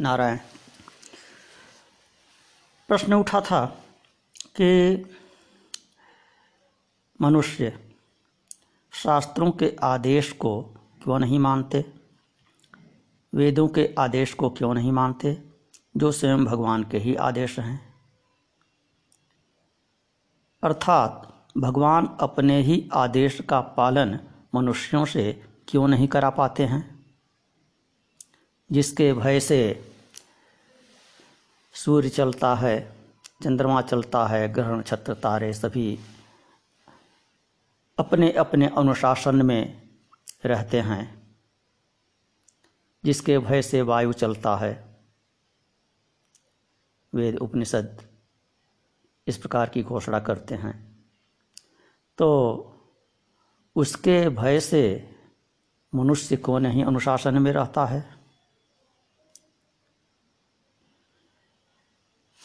नारायण। प्रश्न उठा था कि मनुष्य शास्त्रों के आदेश को क्यों नहीं मानते? वेदों के आदेश को क्यों नहीं मानते, जो स्वयं भगवान के ही आदेश हैं? अर्थात, भगवान अपने ही आदेश का पालन मनुष्यों से क्यों नहीं करा पाते हैं? जिसके भय से सूर्य चलता है, चंद्रमा चलता है, ग्रहण, छत्र, तारे सभी अपने अपने अनुशासन में रहते हैं, जिसके भय से वायु चलता है। वेद उपनिषद इस प्रकार की घोषणा करते हैं। तो उसके भय से मनुष्य को नहीं अनुशासन में रहता है?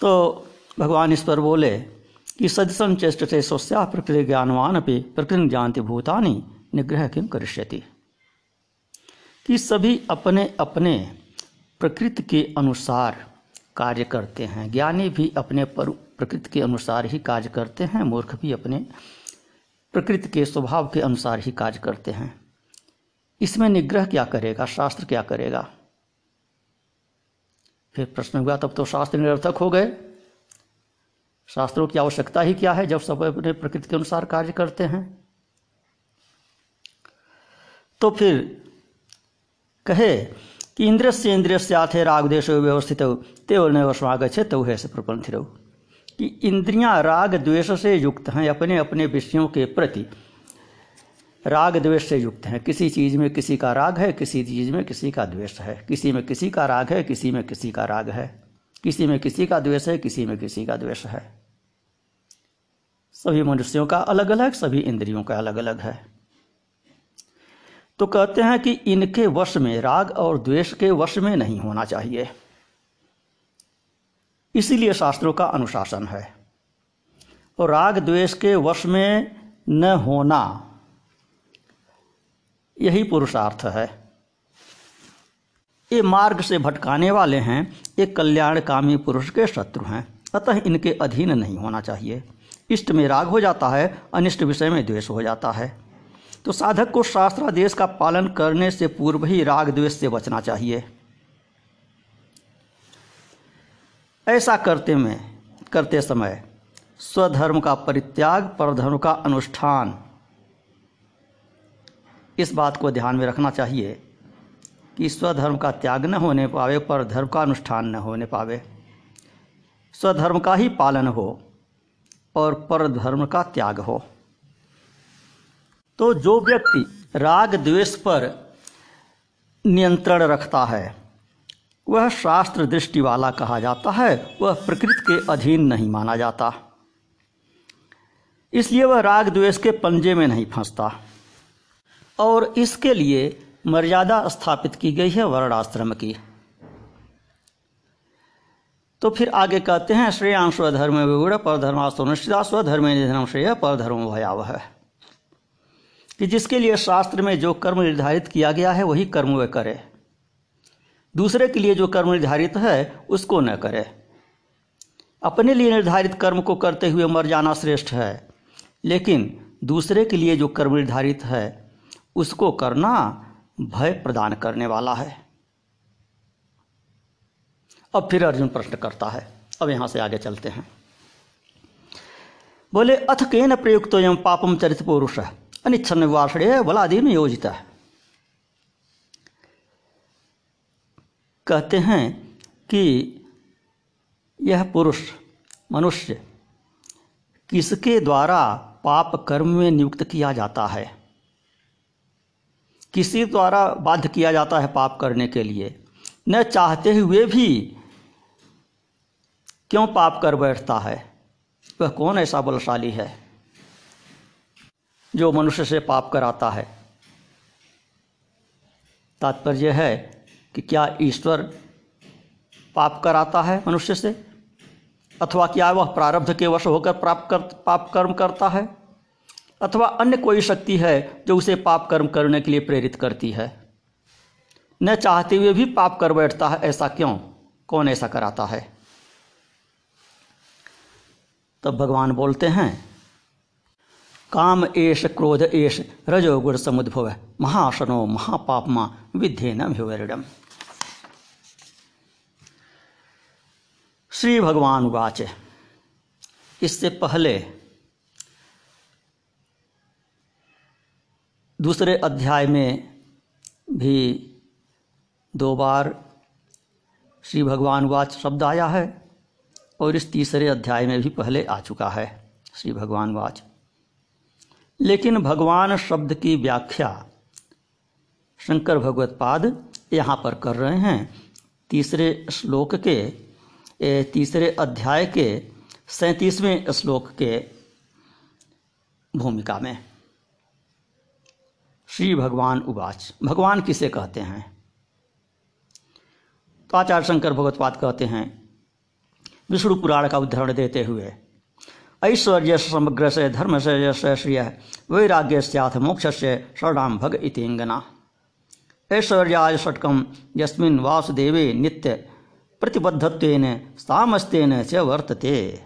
तो भगवान इस पर बोले कि सदसम चेष्टते स्वस्या प्रकृति ज्ञानवान अपनी प्रकृति जानती भूतानी निग्रह किम करिष्यति। कि सभी अपने अपने प्रकृति के अनुसार कार्य करते हैं। ज्ञानी भी अपने पर प्रकृति के अनुसार ही कार्य करते हैं। मूर्ख भी अपने प्रकृति के स्वभाव के अनुसार ही कार्य करते हैं। इसमें निग्रह क्या करेगा? शास्त्र क्या करेगा? फिर प्रश्न हुआ, तब तो शास्त्र निरर्थक हो गए। शास्त्रों की आवश्यकता ही क्या है, जब सब अपने प्रकृति के अनुसार कार्य करते हैं। तो फिर कहे कि इंद्र से इंद्रिय से आथे राग देश व्यवस्थित तेवस्वागछे तो है से प्रपंथ कि इंद्रियाँ राग द्वेष से युक्त हैं अपने अपने विषयों के प्रति। राग द्वेष से युक्त हैं। किसी चीज़ में किसी का राग है, किसी चीज़ में किसी का द्वेष है। किसी में किसी का राग है, किसी में किसी का राग है। किसी में किसी का द्वेष है, किसी में किसी का द्वेष है। सभी मनुष्यों का अलग अलग सभी इंद्रियों का अलग अलग है। तो कहते हैं कि इनके वश में राग और द्वेष के वश में नहीं होना चाहिए। इसीलिए शास्त्रों का अनुशासन है। और राग द्वेष के वश में न होना यही पुरुषार्थ है। ये मार्ग से भटकाने वाले हैं, ये कल्याणकामी पुरुष के शत्रु हैं। अतः इनके अधीन नहीं होना चाहिए। इष्ट में राग हो जाता है, अनिष्ट विषय में द्वेष हो जाता है। तो साधक को शास्त्रादेश का पालन करने से पूर्व ही राग द्वेष से बचना चाहिए। ऐसा करते में, करते समय, स्वधर्म का परित्याग, परधर्म का अनुष्ठान इस बात को ध्यान में रखना चाहिए कि स्वधर्म का त्याग न होने पावे, पर धर्म का अनुष्ठान न होने पावे। स्वधर्म का ही पालन हो और पर धर्म का त्याग हो। तो जो व्यक्ति राग द्वेष पर नियंत्रण रखता है, वह शास्त्र दृष्टि वाला कहा जाता है, वह प्रकृति के अधीन नहीं माना जाता। इसलिए वह राग द्वेष के पंजे में नहीं फंसता। और इसके लिए मर्यादा स्थापित की गई है, वर्णाश्रम की। तो फिर आगे कहते हैं, श्रेयां स्वधर्म विगुण पर धर्मास्तुनिश्चिता स्वधर्म निधनम श्रेय पर धर्म भयावह। कि जिसके लिए शास्त्र में जो कर्म निर्धारित किया गया है, वही कर्म वह करे। दूसरे के लिए जो कर्म निर्धारित है, उसको न करे। अपने लिए निर्धारित कर्म को करते हुए मर जाना श्रेष्ठ है, लेकिन दूसरे के लिए जो कर्म निर्धारित है उसको करना भय प्रदान करने वाला है। अब फिर अर्जुन प्रश्न करता है। अब यहाँ से आगे चलते हैं। बोले, अथ के न प्रयुक्त यम पापम चरित पुरुष है अनिच्छन वाषणे बलादीन योजित। है कहते हैं कि यह पुरुष, मनुष्य, किसके द्वारा पाप कर्म में नियुक्त किया जाता है? किसी द्वारा बाध्य किया जाता है पाप करने के लिए। न चाहते हुए भी क्यों पाप कर बैठता है? वह कौन ऐसा बलशाली है जो मनुष्य से पाप कराता है? तात्पर्य है कि क्या ईश्वर पाप कराता है मनुष्य से? अथवा क्या वह प्रारब्ध के वश होकर प्राप्त कर, पाप कर्म करता है? अथवा अन्य कोई शक्ति है जो उसे पाप कर्म करने के लिए प्रेरित करती है। न चाहते हुए भी पाप कर बैठता है, ऐसा क्यों? कौन ऐसा कराता है? तब भगवान बोलते हैं, काम एश क्रोध एश रजोगुण समुद्भव, महाशनो महापापमा विधे न श्री भगवान वाच इससे पहले दूसरे अध्याय में भी दो बार श्री भगवान वाच शब्द आया है और इस तीसरे अध्याय में भी पहले आ चुका है श्री भगवान वाच। लेकिन भगवान शब्द की व्याख्या शंकर भगवत पाद यहाँ पर कर रहे हैं। तीसरे श्लोक के ए, तीसरे अध्याय के सैंतीसवें श्लोक के भूमिका में। श्री भगवान उवाच भगवान किसे कहते हैं? तो आचार्य शंकर भगवतपाद कहते हैं, विष्णु पुराण का उदाहरण देते हुए, ऐश्वर्य समग्र से, धर्म से श्रिय वैराग्य स्याथ, मोक्ष से, शरणाम भग इतिंगना। ऐश्वर्याय षटकम यस्मिन वासुदेवे नित्य प्रतिबद्धत्वेन, सामस्तेन च वर्तते।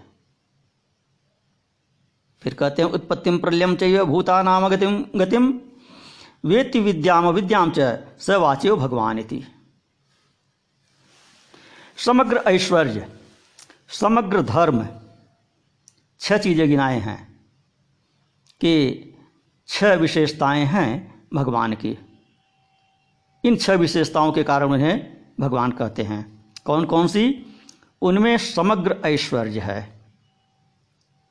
फिर कहते हैं उत्पत्तिम प्रलयम चैव भूतानाम गतिम गतिम। वेत्ति विद्याम विद्याम च स वाच्यो भगवान इति। समग्र ऐश्वर्य, समग्र धर्म, छह चीज़ें गिनाए हैं कि छह विशेषताएँ हैं भगवान की। इन छह विशेषताओं के कारण उन्हें भगवान कहते हैं। कौन कौन सी? उनमें समग्र ऐश्वर्य है।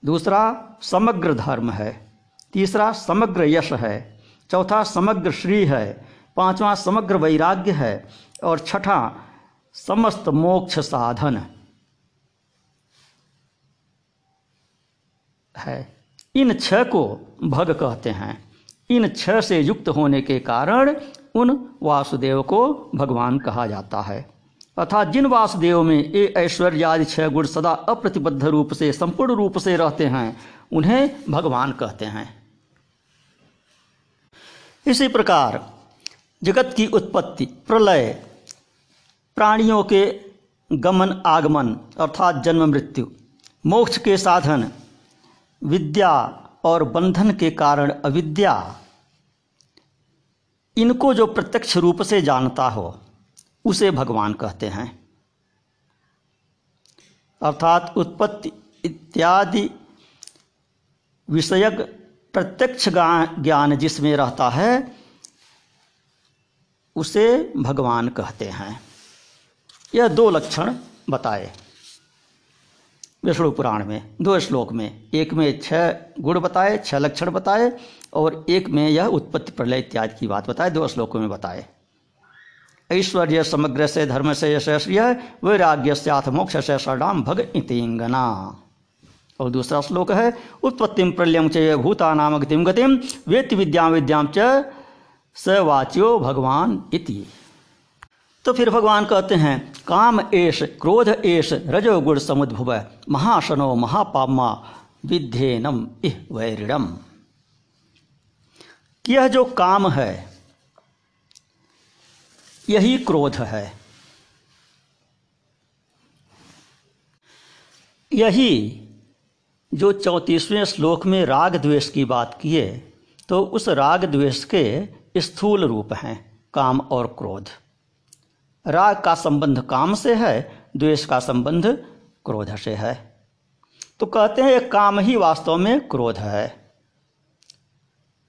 दूसरा, समग्र धर्म है। तीसरा, समग्र यश है। चौथा समग्र श्री है, पांचवा समग्र वैराग्य है और छठा समस्त मोक्ष साधन है। इन छह को भग कहते हैं। इन छह से युक्त होने के कारण उन वासुदेव को भगवान कहा जाता है। अर्थात जिन वासुदेव में ये ऐश्वर्य आदि छह गुण सदा अप्रतिबद्ध रूप से, संपूर्ण रूप से रहते हैं, उन्हें भगवान कहते हैं। इसी प्रकार जगत की उत्पत्ति, प्रलय, प्राणियों के गमन, आगमन अर्थात जन्म, मृत्यु, मोक्ष के साधन, विद्या और बंधन के कारण अविद्या, इनको जो प्रत्यक्ष रूप से जानता हो, उसे भगवान कहते हैं। अर्थात उत्पत्ति इत्यादि विषयक प्रत्यक्ष ज्ञान जिसमें रहता है, उसे भगवान कहते हैं। यह दो लक्षण बताए। विष्णु पुराण में, दो श्लोक में, एक में छह गुण बताए, छह लक्षण बताए, और एक में यह उत्पत्ति प्रलय इत्यादि की बात बताए, दो श्लोकों में बताए। ऐश्वर्य समग्र से, धर्म से यशस्वी वैराग्य से आथ मोक्ष से शरणाम भग इतिंगना और दूसरा श्लोक है उत्पत्तिम प्रलयम च भूता नाम गतिम गतिम वेत्ति विद्याम विद्याम च सवाच्यो भगवान इति। तो फिर भगवान कहते हैं, काम एश क्रोध एश रजोगुण समुद्भव, महाशनो महापामा विध्येनम इह वैरिणम। यह जो काम है, यही क्रोध है। यही जो चौंतीसवें श्लोक में राग द्वेष की बात किए तो उस राग द्वेष के स्थूल रूप हैं, काम और क्रोध। राग का संबंध काम से है, द्वेष का संबंध क्रोध से है। तो कहते हैं, काम ही वास्तव में क्रोध है।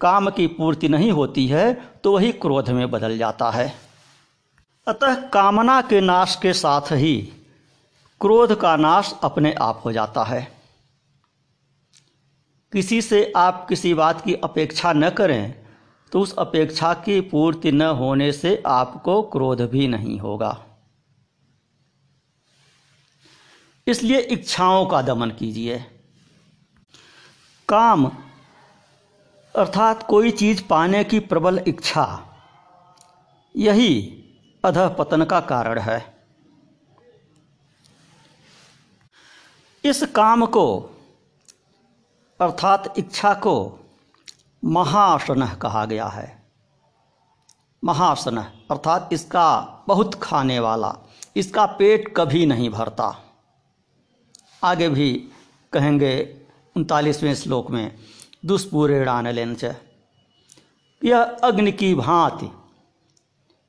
काम की पूर्ति नहीं होती है तो वही क्रोध में बदल जाता है। अतः कामना के नाश के साथ ही क्रोध का नाश अपने आप हो जाता है। किसी से आप किसी बात की अपेक्षा न करें तो उस अपेक्षा की पूर्ति न होने से आपको क्रोध भी नहीं होगा। इसलिए इच्छाओं का दमन कीजिए। काम, अर्थात कोई चीज़ पाने की प्रबल इच्छा, यही अधः पतन का कारण है। इस काम को अर्थात इच्छा को महासन कहा गया है। महासन अर्थात इसका बहुत खाने वाला, इसका पेट कभी नहीं भरता। आगे भी कहेंगे उनतालीसवें श्लोक में दुष्पूरेणानलेन च यह अग्नि की भांति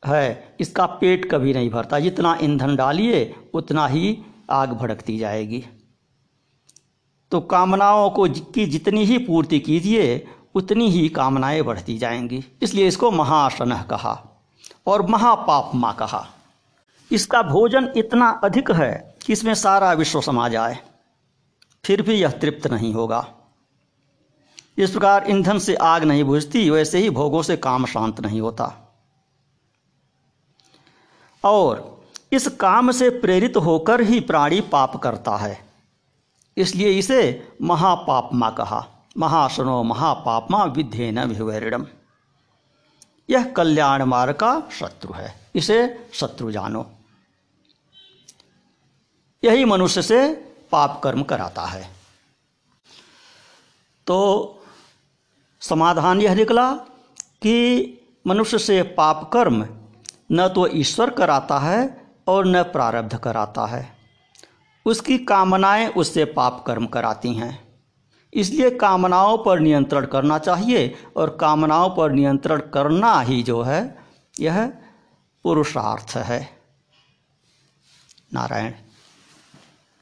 है, इसका पेट कभी नहीं भरता। जितना ईंधन डालिए, उतना ही आग भड़कती जाएगी। तो कामनाओं को की जितनी ही पूर्ति कीजिए, उतनी ही कामनाएँ बढ़ती जाएँगी। इसलिए इसको महाशनह कहा और महापापमा कहा। इसका भोजन इतना अधिक है कि इसमें सारा विश्व समा जाए। फिर भी यह तृप्त नहीं होगा। इस प्रकार ईंधन से आग नहीं बुझती, वैसे ही भोगों से काम शांत नहीं होता। और इस काम से प्रेरित होकर ही प्राणी पाप करता है। इसलिए इसे महापापमा कहा। महासनो महापापमा विधे न विवरिणम यह कल्याण मार्ग का शत्रु है। इसे शत्रु जानो। यही मनुष्य से पाप कर्म कराता है। तो समाधान यह निकला कि मनुष्य से पाप कर्म न तो ईश्वर कराता है और न प्रारब्ध कराता है। उसकी कामनाएँ उससे पाप कर्म कराती हैं। इसलिए कामनाओं पर नियंत्रण करना चाहिए और कामनाओं पर नियंत्रण करना ही जो है, यह पुरुषार्थ है। नारायण।